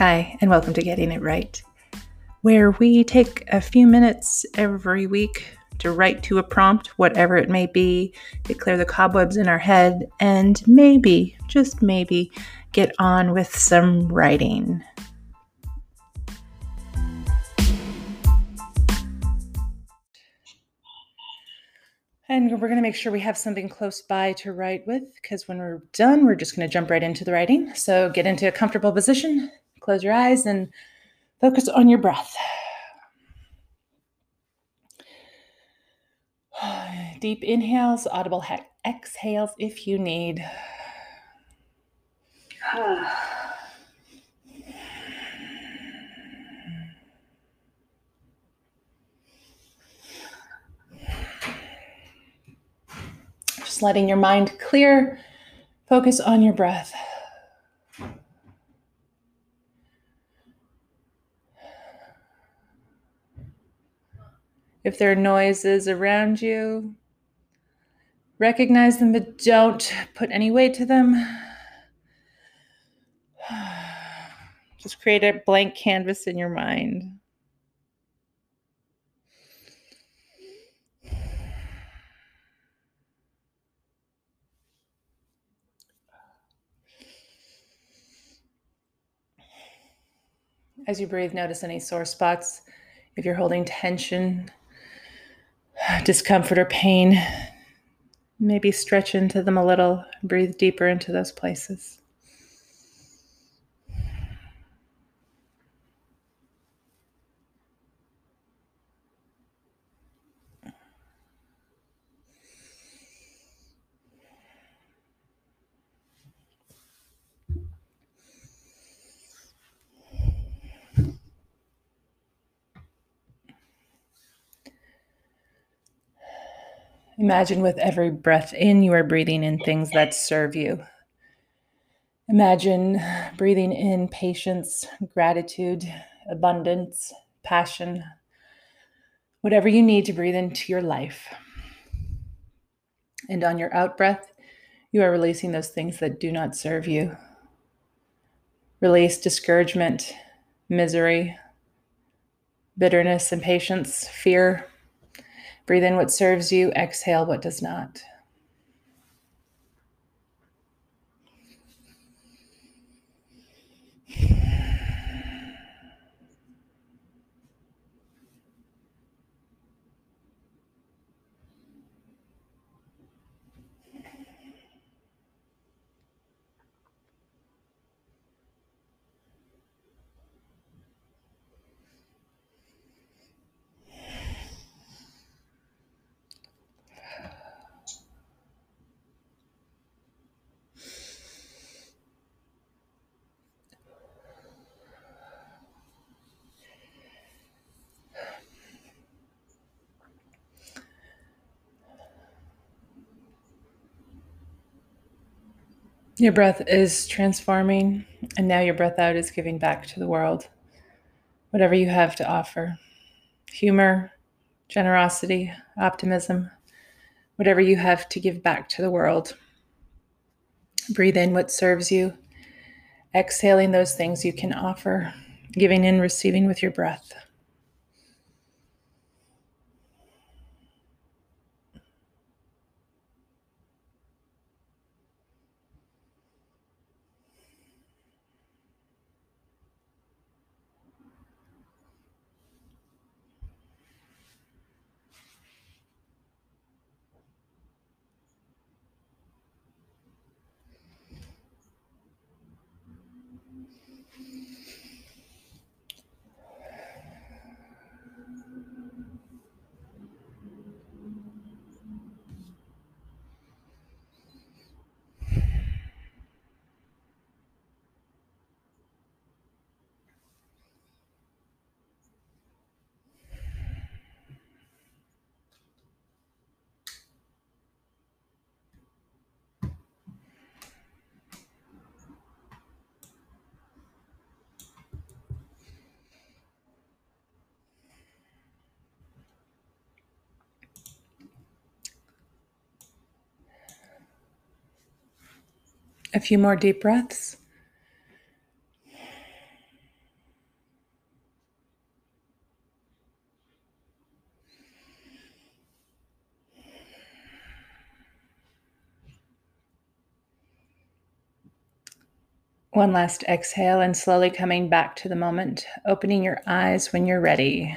Hi, and welcome to Getting It Right, where we take a few minutes every week to write to a prompt, whatever it may be, to clear the cobwebs in our head, and maybe, just maybe, get on with some writing. And we're going to make sure we have something close by to write with because when we're done, we're just going to jump right into the writing. So get into a comfortable position, close your eyes, and focus on your breath. Deep inhales, audible he- exhales if you need. Just letting your mind clear, focus on your breath. If there are noises around you, recognize them, but don't put any weight to them. Just create a blank canvas in your mind. As you breathe, notice any sore spots. If you're holding tension, discomfort, or pain, maybe stretch into them a little, breathe deeper into those places. Imagine with every breath in, you are breathing in things that serve you. Imagine breathing in patience, gratitude, abundance, passion, whatever you need to breathe into your life. And on your out breath, you are releasing those things that do not serve you. Release discouragement, misery, bitterness, impatience, fear, Breathe in what serves you, exhale what does not. Your breath is transforming, and now your breath out is giving back to the world whatever you have to offer humor, generosity, optimism, whatever you have to give back to the world. Breathe in what serves you, exhaling those things you can offer, giving in, receiving with your breath. A few more deep breaths. One last exhale and slowly coming back to the moment, opening your eyes when you're ready.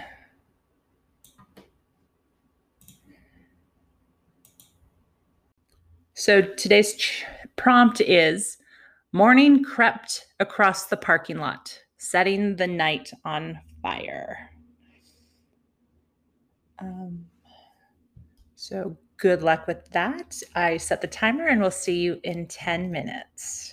So today's ch- prompt is Morning crept across the parking lot, setting the night on fire. Um, so good luck with that. I set the timer and we'll see you in 10 minutes.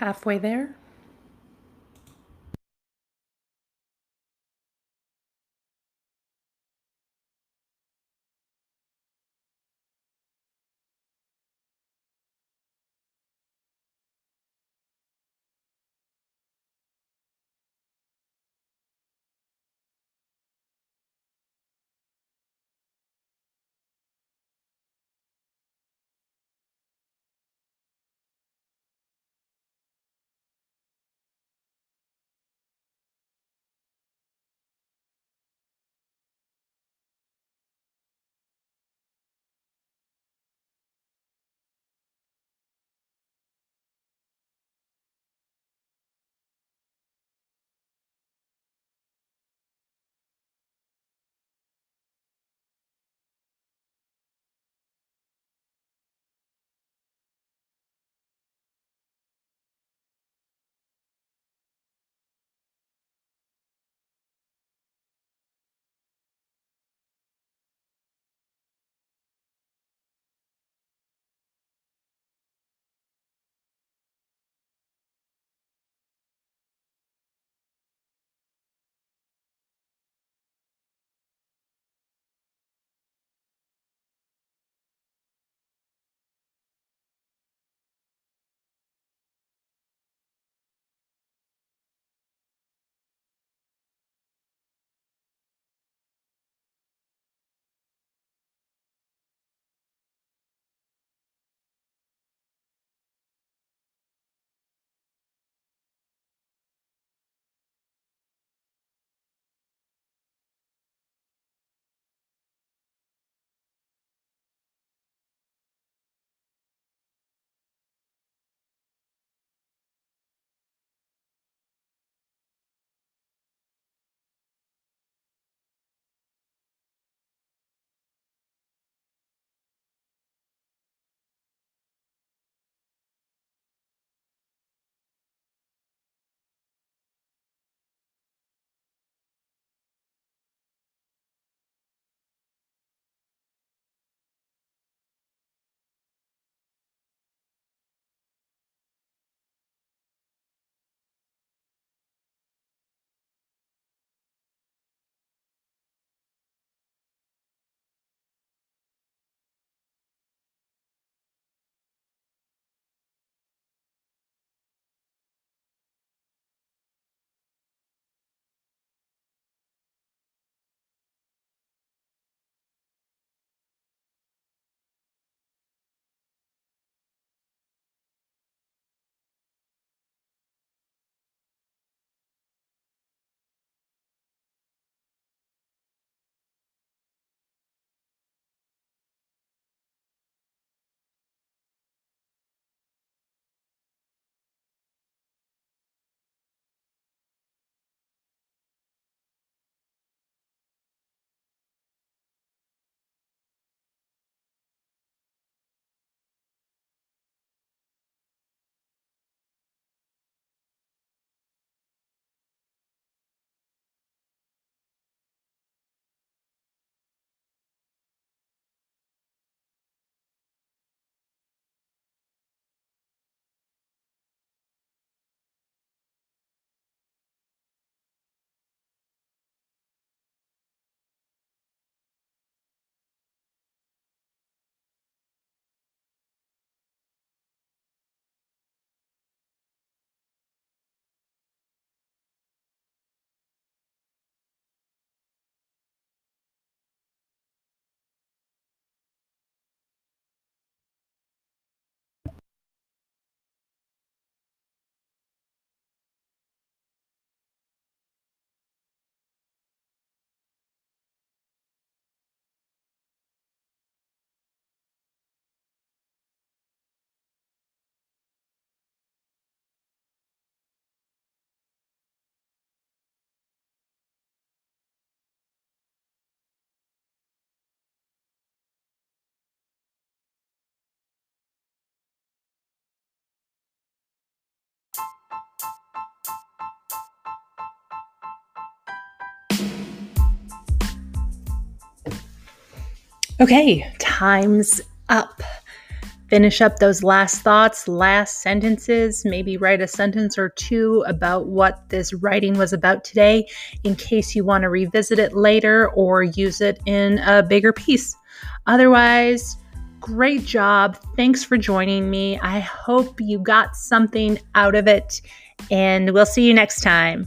Halfway there. Okay, time's up. finish up those last thoughts, last sentences, maybe write a sentence or two about what this writing was about today in case you want to revisit it later or use it in a bigger piece. Otherwise, great job. Thanks for joining me. I hope you got something out of it, and we'll see you next time.